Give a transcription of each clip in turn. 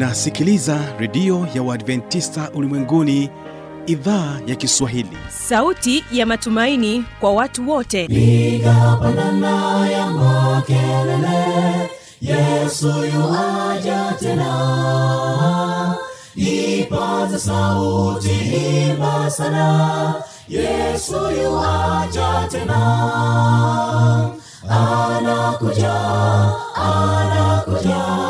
unasikiliza redio ya uadventista ulimwenguni idhaa ya kiswahili. Sauti ya matumaini kwa watu wote. Piga pandana ya makelele yesu yuaja tena. Ipata sauti imba sana yesu yuaja tena. Anakuja anakuja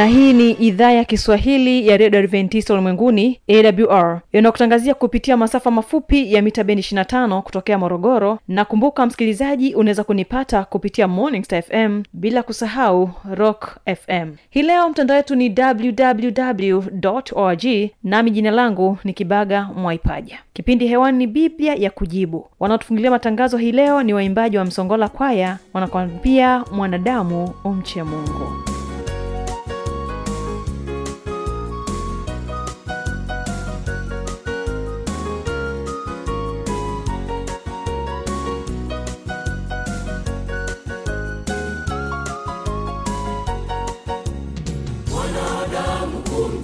na hii ni idhaa ya kiswahili ya redio adventista ulimwenguni awr inakutangazia kupitia masafa mafupi ya mita bendi 25 kutokea morogoro. Na kumbuka msikilizaji unaweza kunipata kupitia morning star fm bila kusahau rock fm hii leo mtandao wetu ni www org nami jina langu ni kibaga mwaipaja. Kipindi hewani ni biblia ya kujibu. Wanaotufungulia matangazo hii leo ni waimbaji wa msongola kwaya wanakwambia mwanadamu umche mungu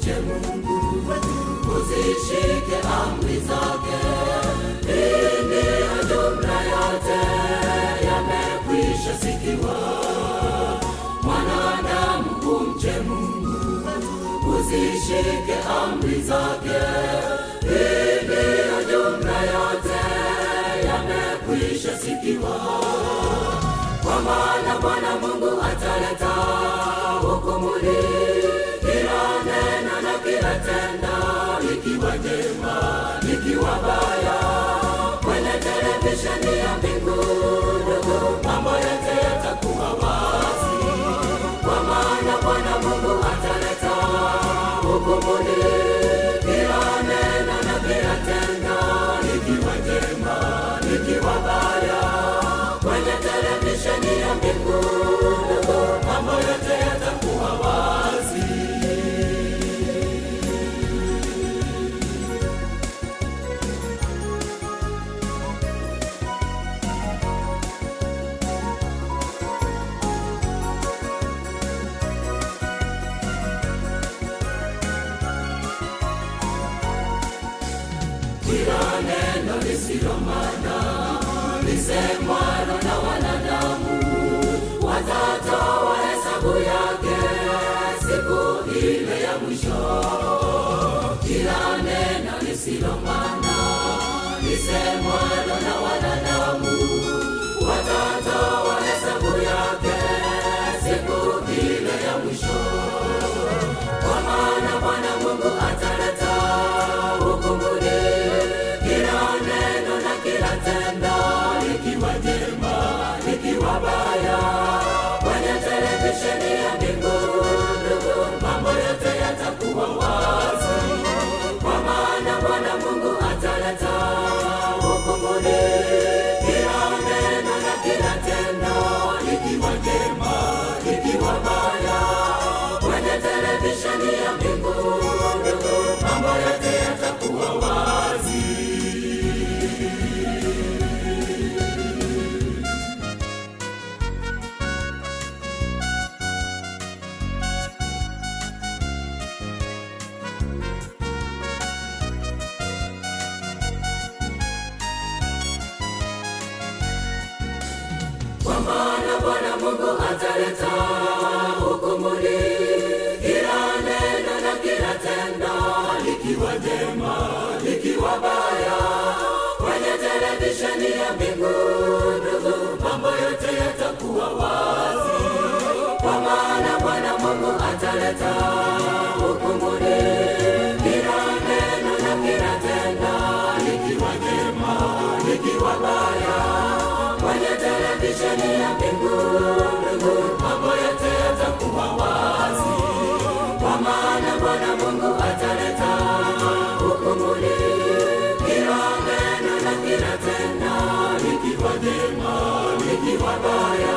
mwanadamu Mungu wetu, uzishike amri zake. Dini jumla yote yamekwisha sikiwa. Mwanadamu kumche mungu uzishike amri zake. Dini jumla yote yamekwisha sikiwa. Kwa maana bwana mungu ataleta televisheni ya mbingu ndugu mambo yote yatakuwa wazi. Kwa maana bwana mungu ataleta mabaya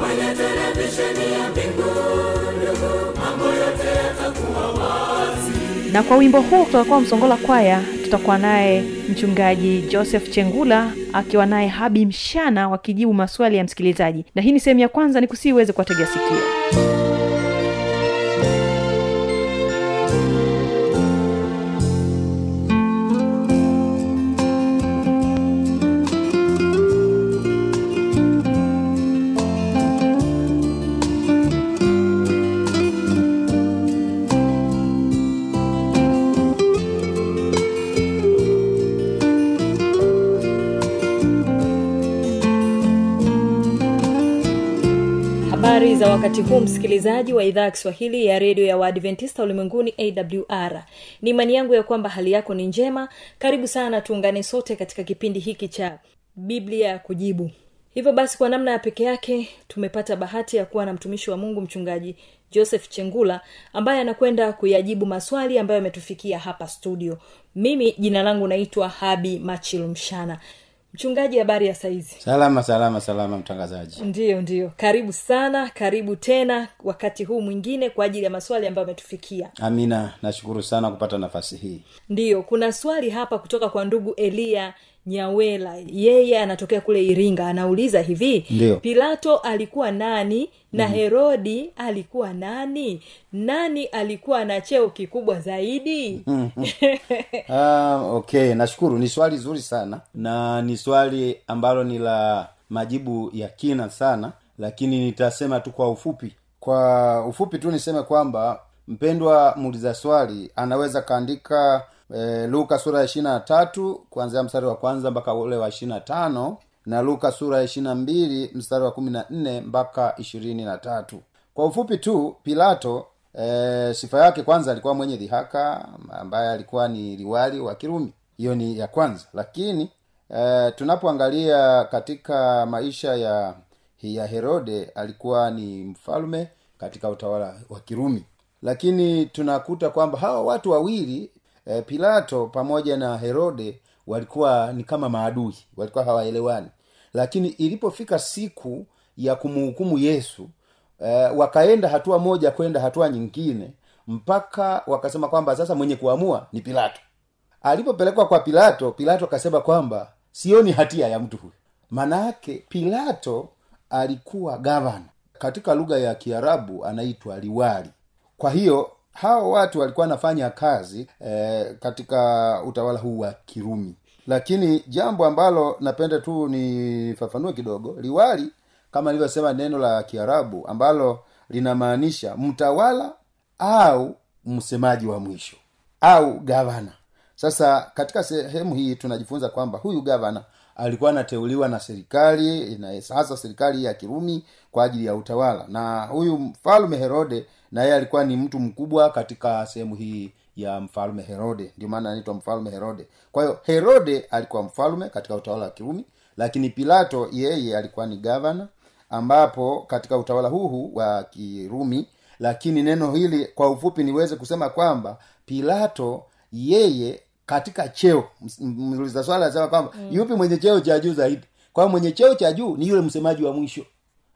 kwenye televisheni ya mbinguni, mambo yote yatakuwa wazi. Na kwa wimbo huu kutoka msongola kwaya tutakuwa naye mchungaji joseph chengula akiwa naye habi mshana wakijibu maswali ya msikilizaji. Na hii ni sehemu ya kwanza ni kusii uweze kuwategea sikio wakati huu msikilizaji wa idhaa ya kiswahili ya redio ya waadventista ulimwenguni awr ni imani yangu ya kwamba hali yako ni njema. Karibu sana tuungane sote katika kipindi hiki cha biblia ya kujibu. Hivyo basi kwa namna ya peke yake tumepata bahati ya kuwa na mtumishi wa mungu mchungaji joseph chengula ambaye anakwenda kuyajibu maswali ambayo yametufikia hapa studio. Mimi jina langu naitwa habi machil mshana mchungaji habari ya saizi? Salama salama salama mtangazaji. Ndiyo ndiyo karibu sana karibu tena wakati huu mwingine kwa ajili ya maswali ambayo ametufikia. Amina. Nashukuru sana kupata nafasi hii. Ndiyo kuna swali hapa kutoka kwa ndugu eliya nyawela. Yeye anatokea kule iringa. Anauliza hivi Ndiyo. pilato alikuwa nani na mm-hmm. herodi alikuwa nani? Nani alikuwa na cheo kikubwa zaidi? Ah, okay. Nashukuru. Ni swali zuri sana na ni swali ambalo ni la majibu ya kina sana lakini nitasema tu kwa ufupi. Kwa ufupi tu niseme kwamba mpendwa muuliza swali anaweza kaandika e, luka sura ya ishiri na tatu kuanzia mstari wa kwanza mpaka ule wa ishirina tano na luka sura ya ishirina mbili mstari wa kumi na nne mpaka ishirini na tatu. Kwa ufupi tu pilato e, sifa yake kwanza alikuwa mwenye dhihaka ambaye alikuwa ni liwali wa kirumi. Hiyo ni ya kwanza. Lakini e, tunapoangalia katika maisha ya ya herode alikuwa ni mfalme katika utawala wa kirumi. Lakini tunakuta kwamba hawa watu wawili e, pilato pamoja na herode walikuwa ni kama maadui walikuwa hawaelewani. Lakini ilipofika siku ya kumhukumu yesu e, wakaenda hatua moja kwenda hatua nyingine mpaka wakasema kwamba sasa mwenye kuamua ni pilato. Alipopelekwa kwa pilato pilato akasema kwamba sioni hatia ya mtu huyu. Manaake pilato alikuwa gavana. Katika lugha ya kiarabu anaitwa liwali. Kwa hiyo hao watu walikuwa wanafanya kazi eh, katika utawala huu wa kirumi. Lakini jambo ambalo napenda tu nifafanue kidogo liwali kama ilivyosema neno la kiarabu ambalo linamaanisha mtawala au msemaji wa mwisho au gavana. Sasa katika sehemu hii tunajifunza kwamba huyu gavana alikuwa anateuliwa na serikali na hasa serikali ya kirumi kwa ajili ya utawala. Na huyu mfalme herode na yeye alikuwa ni mtu mkubwa katika sehemu hii ya mfalme herode. Ndio maana anaitwa mfalme herode. Kwa hiyo herode alikuwa mfalme katika utawala wa kirumi lakini pilato yeye alikuwa ni gavana ambapo katika utawala huu wa kirumi lakini neno hili kwa ufupi niweze kusema kwamba pilato yeye katika cheo. Mliza swala anasema kwamba mm. yupi mwenye cheo cha juu zaidi? Kwa mwenye cheo cha juu ni yule msemaji wa mwisho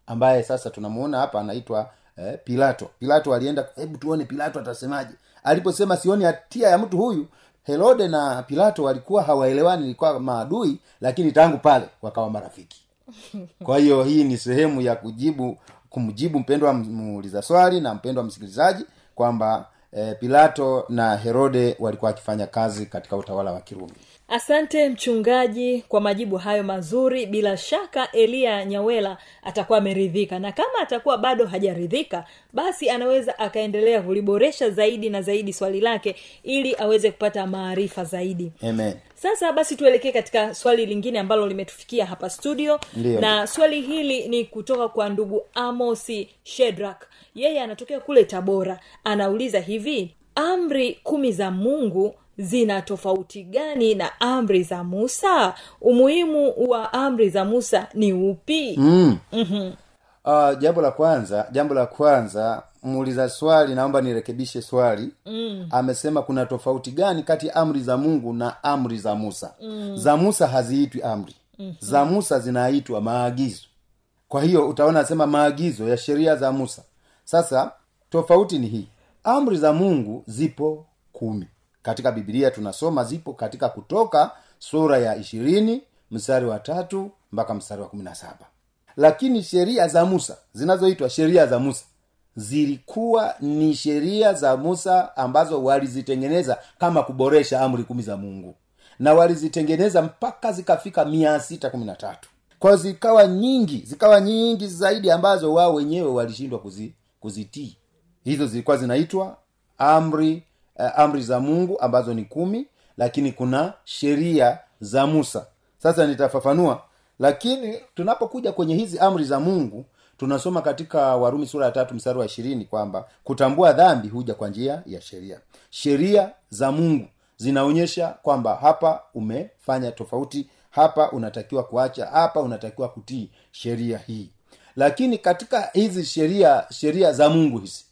ambaye sasa tunamuona hapa anaitwa eh, pilato. Pilato alienda hebu tuone pilato atasemaje. Aliposema sioni hatia ya mtu huyu herode na pilato walikuwa hawaelewani ilikuwa maadui lakini tangu pale wakawa marafiki. Kwa hiyo hii ni sehemu ya kujibu kumjibu mpendwa muuliza swali na mpendwa msikilizaji kwamba eh, pilato na herode walikuwa wakifanya kazi katika utawala wa kirumi. Asante mchungaji kwa majibu hayo mazuri. Bila shaka eliya nyawela atakuwa ameridhika na kama atakuwa bado hajaridhika basi anaweza akaendelea kuliboresha zaidi na zaidi swali lake ili aweze kupata maarifa zaidi. Amen sasa basi tuelekee katika swali lingine ambalo limetufikia hapa studio Ndiyo. na swali hili ni kutoka kwa ndugu amosi shedrak yeye anatokea kule tabora anauliza hivi amri kumi za mungu zina tofauti gani na amri za musa umuhimu wa amri za musa ni upi mm. mm-hmm. uh, jambo la kwanza jambo la kwanza muuliza swali naomba nirekebishe swali. Mm. amesema kuna tofauti gani kati ya amri za mungu na amri za musa? Mm. za musa haziitwi amri. Mm-hmm. za musa zinaitwa maagizo. Kwa hiyo utaona asema maagizo ya sheria za musa. Sasa tofauti ni hii. Amri za mungu zipo kumi. Katika bibilia tunasoma zipo katika kutoka sura ya ishirini mstari wa tatu mpaka mstari wa kumi na saba. Lakini sheria za musa zinazoitwa sheria za musa zilikuwa ni sheria za musa ambazo walizitengeneza kama kuboresha amri kumi za mungu. Na walizitengeneza mpaka zikafika mia sita kumi na tatu. Kwao zikawa nyingi zikawa nyingi zaidi ambazo wao wenyewe walishindwa kuzi, kuzitii. Hizo zilikuwa zinaitwa amri eh, amri za mungu ambazo ni kumi lakini kuna sheria za musa. Sasa nitafafanua. Lakini tunapokuja kwenye hizi amri za mungu tunasoma katika warumi sura ya tatu mstari wa ishirini kwamba kutambua dhambi huja kwa njia ya sheria. Sheria za mungu zinaonyesha kwamba hapa umefanya tofauti hapa unatakiwa kuacha hapa unatakiwa kutii sheria hii. Lakini katika hizi sheria sheria za mungu hizi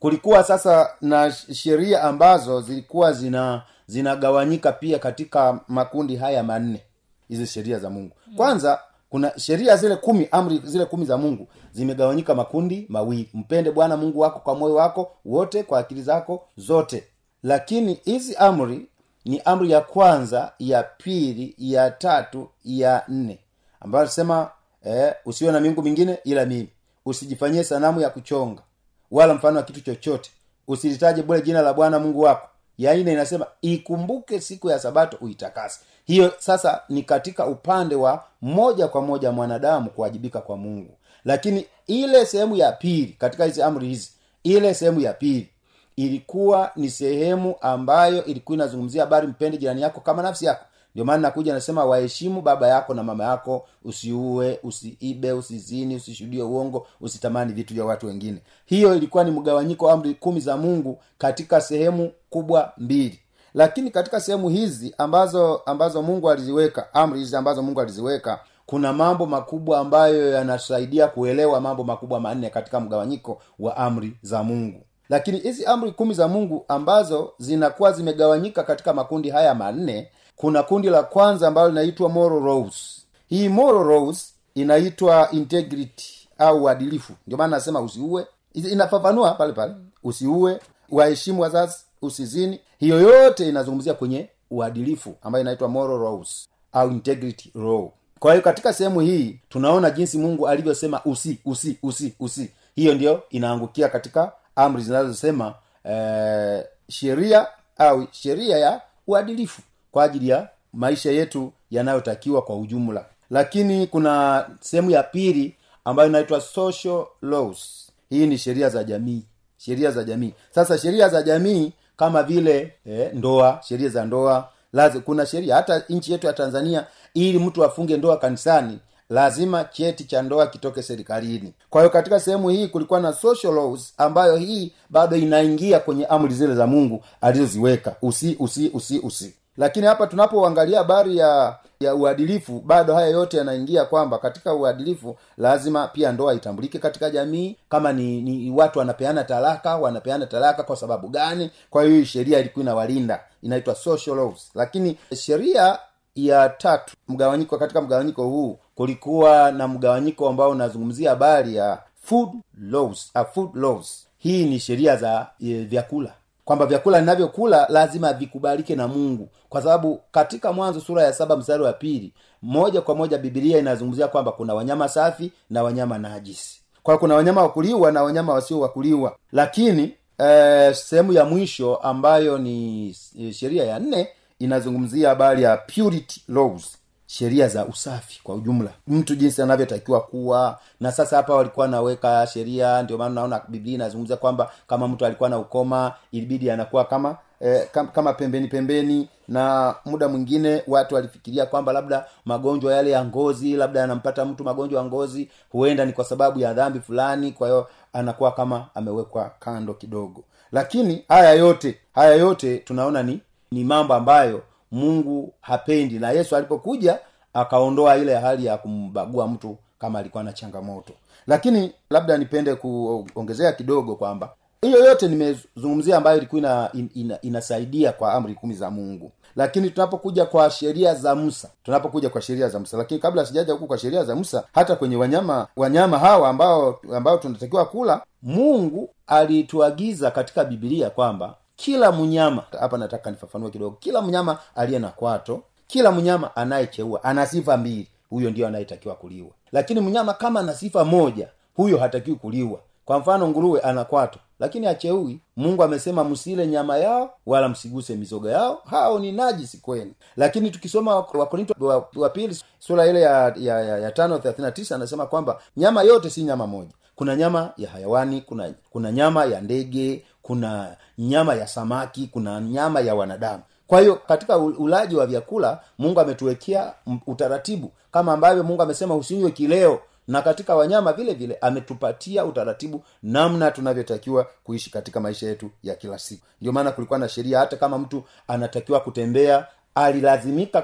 kulikuwa sasa na sheria ambazo zilikuwa zina zinagawanyika pia katika makundi haya manne hizi sheria za mungu. Kwanza kuna sheria zile kumi amri zile kumi za mungu zimegawanyika makundi mawili. Mpende bwana mungu wako kwa moyo wako wote kwa akili zako zote. Lakini hizi amri ni amri ya kwanza ya pili ya tatu ya nne. Ambayo sema eh, usiwe na miungu mingine ila mimi. Usijifanyie sanamu ya kuchonga wala mfano wa kitu chochote. Usilitaje bule jina la bwana mungu wako ya nne inasema ikumbuke siku ya sabato uitakase. Hiyo sasa ni katika upande wa moja kwa moja mwanadamu kuwajibika kwa mungu. Lakini ile sehemu ya pili katika hizi amri hizi ile sehemu ya pili ilikuwa ni sehemu ambayo ilikuwa inazungumzia habari mpende jirani yako kama nafsi yako ndio maana nakuja nasema waheshimu baba yako na mama yako usiue usiibe usizini usishuhudie uongo usitamani vitu vya watu wengine. Hiyo ilikuwa ni mgawanyiko wa amri kumi za mungu katika sehemu kubwa mbili. Lakini katika sehemu hizi ambazo ambazo mungu aliziweka amri hizi ambazo mungu aliziweka kuna mambo makubwa ambayo yanasaidia kuelewa mambo makubwa manne katika mgawanyiko wa amri za mungu. Lakini hizi amri kumi za mungu ambazo zinakuwa zimegawanyika katika makundi haya manne kuna kundi la kwanza ambalo linaitwa moral laws hii moral laws inaitwa integrity au uadilifu. Ndio maana nasema usiue. Inafafanua pale pale. Usiue waheshimu wazazi usizini. Hiyo yote inazungumzia kwenye uadilifu ambayo inaitwa moral laws au integrity law kwa hiyo katika sehemu hii tunaona jinsi mungu alivyosema usi usi usi usi. Hiyo ndio inaangukia katika amri zinazosema eh, sheria au sheria ya uadilifu kwa ajili ya maisha yetu yanayotakiwa kwa ujumla. Lakini kuna sehemu ya pili ambayo inaitwa social laws. Hii ni sheria za jamii sheria za jamii. Sasa sheria za jamii kama vile eh, ndoa sheria za ndoa lazi, kuna sheria. Hata nchi yetu ya tanzania ili mtu afunge ndoa kanisani lazima cheti cha ndoa kitoke serikalini. Kwa hiyo katika sehemu hii kulikuwa na social laws ambayo hii bado inaingia kwenye amri zile za mungu alizoziweka. Usi usi usi usi lakini hapa tunapoangalia habari ya ya uadilifu bado haya yote yanaingia kwamba katika uadilifu lazima pia ndoa itambulike katika jamii. Kama ni, ni watu wanapeana talaka wanapeana talaka kwa sababu gani? Kwa hiyo sheria ilikuwa inawalinda. Inaitwa social laws. Lakini sheria ya tatu mgawanyiko katika mgawanyiko huu kulikuwa na mgawanyiko ambao unazungumzia habari ya food laws, uh, food laws. Hii ni sheria za e, vyakula kwamba vyakula ninavyokula lazima vikubalike na mungu. Kwa sababu katika mwanzo sura ya saba mstari wa pili moja kwa moja bibilia inazungumzia kwamba kuna wanyama safi na wanyama najisi. Kwa kuna wanyama wakuliwa na wanyama wasio wakuliwa lakini eh, sehemu ya mwisho ambayo ni eh, sheria ya nne inazungumzia habari ya purity laws sheria za usafi kwa ujumla. Mtu jinsi anavyotakiwa kuwa. Na sasa hapa walikuwa naweka sheria ndio maana naona biblia inazungumza kwamba kama mtu alikuwa na ukoma ilibidi anakuwa kama eh, kama, pembeni pembeni. Na muda mwingine watu walifikiria kwamba labda magonjwa yale ya ngozi labda yanampata mtu magonjwa ya ngozi huenda ni kwa sababu ya dhambi fulani kwa hiyo anakuwa kama amewekwa kando kidogo. Lakini haya yote haya yote tunaona ni ni mambo ambayo mungu hapendi. Na yesu alipokuja akaondoa ile hali ya kumbagua mtu kama alikuwa na changamoto. Lakini labda nipende kuongezea kidogo kwamba hiyo yote nimezungumzia ambayo ilikuwa ina, ina, inasaidia kwa amri kumi za mungu. Lakini tunapokuja kwa sheria za musa tunapokuja kwa sheria za musa. Lakini kabla sijaja huku kwa sheria za musa hata kwenye wanyama wanyama hawa ambao ambao tunatakiwa kula mungu alituagiza katika bibilia kwamba kila mnyama hapa nataka nifafanue kidogo. Kila mnyama aliye na kwato kila mnyama anayecheua ana sifa mbili. Huyo ndio anayetakiwa kuliwa. Lakini mnyama kama ana sifa moja huyo hatakiwi kuliwa. Kwa mfano nguruwe ana kwato lakini acheui mungu amesema msile nyama yao wala msiguse mizoga yao. Hao ni najisi kwenu. Lakini tukisoma wakorinto wa, wa pili sura ile ya, ya, ya, ya tano thelathini na tisa anasema kwamba nyama yote si nyama moja. Kuna nyama ya hayawani kuna kuna nyama ya ndege kuna nyama ya samaki kuna nyama ya wanadamu. Kwa hiyo katika ulaji wa vyakula mungu ametuwekea utaratibu. Kama ambavyo mungu amesema usinywe kileo na katika wanyama vile vile ametupatia utaratibu namna tunavyotakiwa kuishi katika maisha yetu ya kila siku. Ndio maana kulikuwa na sheria hata kama mtu anatakiwa kutembea alilazimika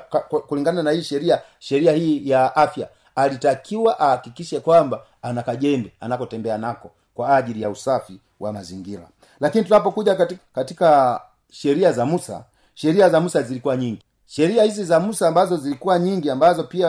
kulingana na hii sheria sheria hii ya afya alitakiwa ahakikishe kwamba ana kajembe anakotembea nako kwa ajili ya usafi wa mazingira lakini tunapokuja katika, katika sheria za musa sheria za musa zilikuwa nyingi. Sheria hizi za musa ambazo zilikuwa nyingi ambazo pia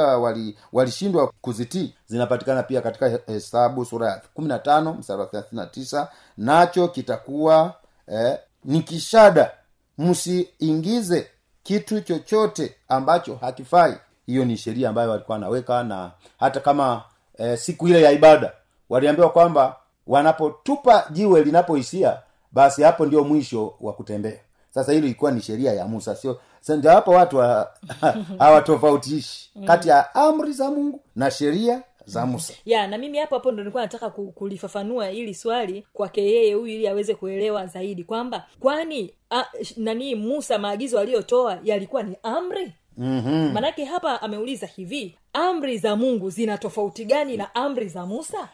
walishindwa wali kuzitii zinapatikana pia katika hesabu sura ya kumi na tano msara thelathini na tisa. Nacho kitakuwa eh, ni kishada. Msiingize kitu chochote ambacho hakifai. Hiyo ni sheria ambayo walikuwa wanaweka na hata kama eh, siku ile ya ibada waliambiwa kwamba wanapotupa jiwe linapohisia basi hapo ndio mwisho wa kutembea. Sasa hili ilikuwa ni sheria ya musa sio? Ndio hapo watu wa- hawatofautishi. Kati ya amri za mungu na sheria za musa. Ya na mimi hapo hapo ndo nilikuwa nataka kulifafanua hili swali kwake yeye huyu ili aweze kuelewa zaidi kwamba kwani a, nani musa maagizo aliyotoa yalikuwa ni amri mm-hmm. maanake hapa ameuliza hivi amri za mungu zina tofauti gani na amri za musa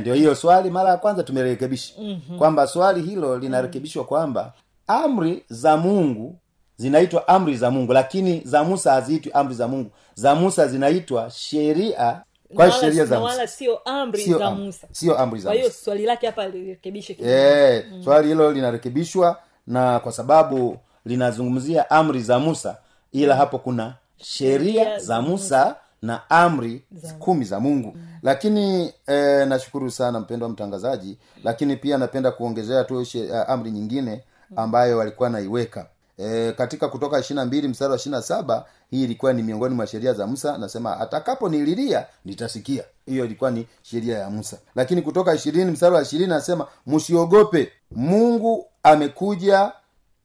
ndio hiyo swali mara ya kwanza tumerekebisha mm-hmm. kwamba swali hilo linarekebishwa kwamba amri za mungu zinaitwa amri za mungu lakini za musa haziitwi amri za mungu za musa zinaitwa sheria kwa sheria za musa sio amri Sio za musa sio amri za hiyo swali lake hapa lirekebishe kidogo. mm. swali hilo linarekebishwa na kwa sababu linazungumzia amri za musa ila hapo kuna sheria za musa na amri kumi za mungu. Lakini eh, nashukuru sana mpendwa mtangazaji lakini pia napenda kuongezea tu uh, amri nyingine ambayo walikuwa naiweka e, katika kutoka ishirina mbili mstari wa ishirina saba hii ilikuwa ni miongoni mwa sheria za musa nasema atakapo nililia nitasikia. Hiyo ilikuwa ni sheria ya musa. Lakini kutoka ishirini mstari wa ishirini nasema msiogope mungu amekuja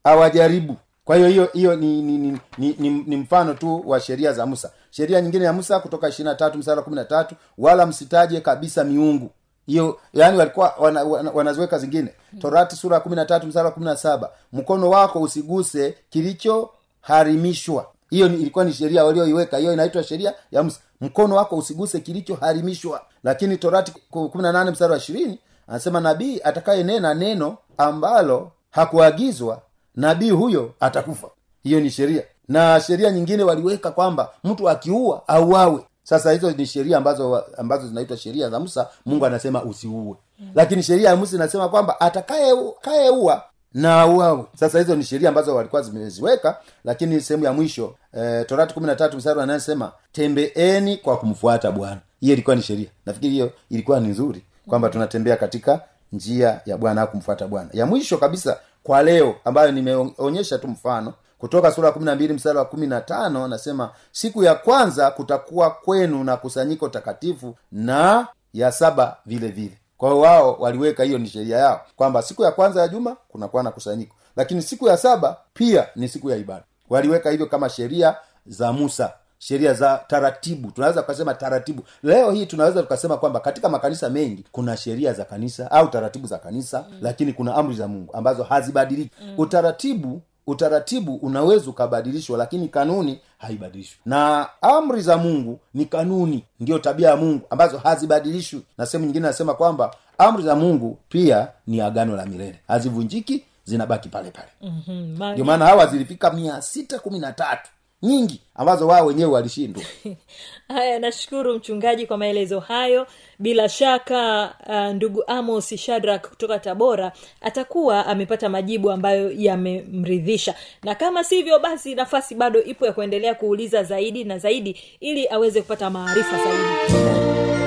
awajaribu kwa hiyo hiyo hiyo ni ni, ni, ni, ni ni mfano tu wa sheria za musa. Sheria nyingine ya musa kutoka ishirina tatu msara kumi na tatu wala msitaje kabisa miungu. Hiyo yani walikuwa wana, wana, wanaziweka zingine. Torati sura ya kumi na tatu msara wa kumi na saba mkono wako usiguse kilichoharimishwa hiyo ni, ilikuwa ni sheria walioiweka. Hiyo inaitwa sheria ya musa. Mkono wako usiguse kilichoharimishwa lakini torati kumi na nane msara wa ishirini anasema nabii atakayenena neno ambalo hakuagizwa nabii huyo atakufa. Hiyo ni sheria. Na sheria nyingine waliweka kwamba mtu akiua auawe. Sasa hizo ni sheria ambazo ambazo zinaitwa sheria za musa mungu anasema usiue. Mm. lakini sheria ya musa inasema kwamba atakayeua na auawe. Sasa hizo ni sheria ambazo walikuwa zimeziweka lakini sehemu ya mwisho e, torati kumi na tatu mstari anayesema tembeeni kwa kumfuata bwana. Hiyo ilikuwa ni sheria. Nafikiri hiyo ilikuwa ni nzuri kwamba tunatembea katika njia ya bwana kumfuata bwana. Ya mwisho kabisa kwa leo ambayo nimeonyesha tu mfano kutoka sura kumi na mbili mstari wa kumi na tano anasema siku ya kwanza kutakuwa kwenu na kusanyiko takatifu na ya saba vile vile. Kwa hiyo wao waliweka hiyo ni sheria yao kwamba siku ya kwanza ya juma kunakuwa na kusanyiko. Lakini siku ya saba pia ni siku ya ibada. Waliweka hivyo kama sheria za musa sheria za taratibu. Tunaweza tukasema taratibu. Leo hii tunaweza tukasema kwamba katika makanisa mengi kuna sheria za kanisa au taratibu za kanisa mm. lakini kuna amri za mungu ambazo hazibadiliki. Mm. utaratibu utaratibu unaweza ukabadilishwa lakini kanuni haibadilishwi. Na amri za mungu ni kanuni ndiyo tabia ya mungu ambazo hazibadilishwi. Na sehemu nyingine anasema kwamba amri za mungu pia ni agano la milele. Hazivunjiki zinabaki pale pale. Mhm, ndio maana hawa zilifika mia sita kumi na tatu nyingi ambazo wao wenyewe walishindwa. Haya nashukuru mchungaji kwa maelezo hayo. Bila shaka uh, ndugu amos shadrak kutoka tabora atakuwa amepata majibu ambayo yamemridhisha. Na kama sivyo basi nafasi bado ipo ya kuendelea kuuliza zaidi na zaidi ili aweze kupata maarifa zaidi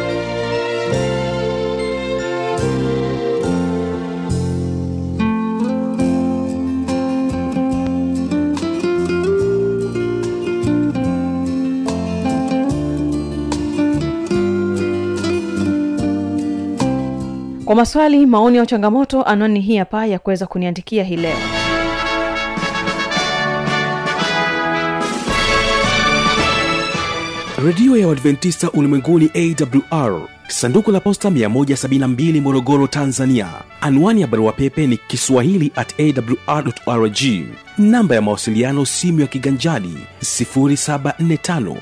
kwa maswali maoni au changamoto anwani hii hapa ya kuweza kuniandikia hii leo. Redio ya uadventista ulimwenguni awr sanduku la posta 172 morogoro tanzania. Anwani ya barua pepe ni kiswahili at awrrg namba ya mawasiliano simu ya kiganjani 745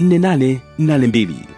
184882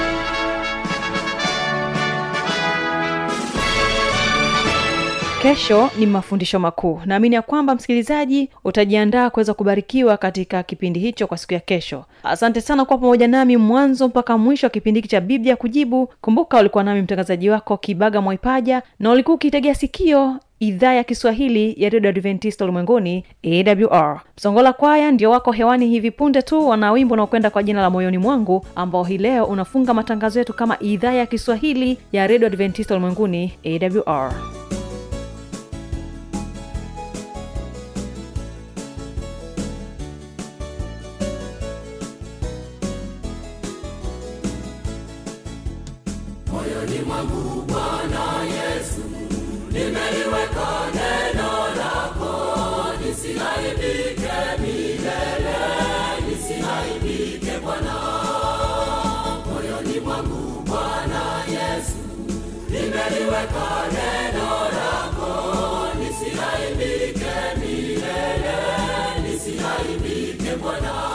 kesho ni mafundisho makuu. Naamini ya kwamba msikilizaji utajiandaa kuweza kubarikiwa katika kipindi hicho kwa siku ya kesho. Asante sana kuwa pamoja nami mwanzo mpaka mwisho wa kipindi hiki cha biblia kujibu. Kumbuka ulikuwa nami mtangazaji wako kibaga mwaipaja na ulikuwa ukiitegea sikio idhaa ya kiswahili ya redio adventista ulimwenguni awr msongola kwaya ndio wako hewani hivi punde tu wana wimbo unaokwenda kwa jina la moyoni mwangu ambao hii leo unafunga matangazo yetu kama idhaa ya kiswahili ya redio adventista ulimwenguni awr moyoni mwangu bwana yesu nimeliweka neno lako nisiaibike milele nisiaibike bwana. Moyoni mwangu bwana yesu nimeliweka neno lako nisiaibike milele nisiaibike bwana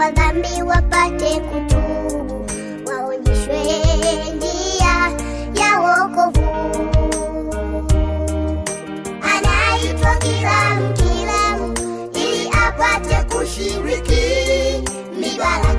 wa dhambi wapate kutubu, waonyeshwe njia ya wokovu. Anaitwa kila mkilamu ili apate kushiriki mibala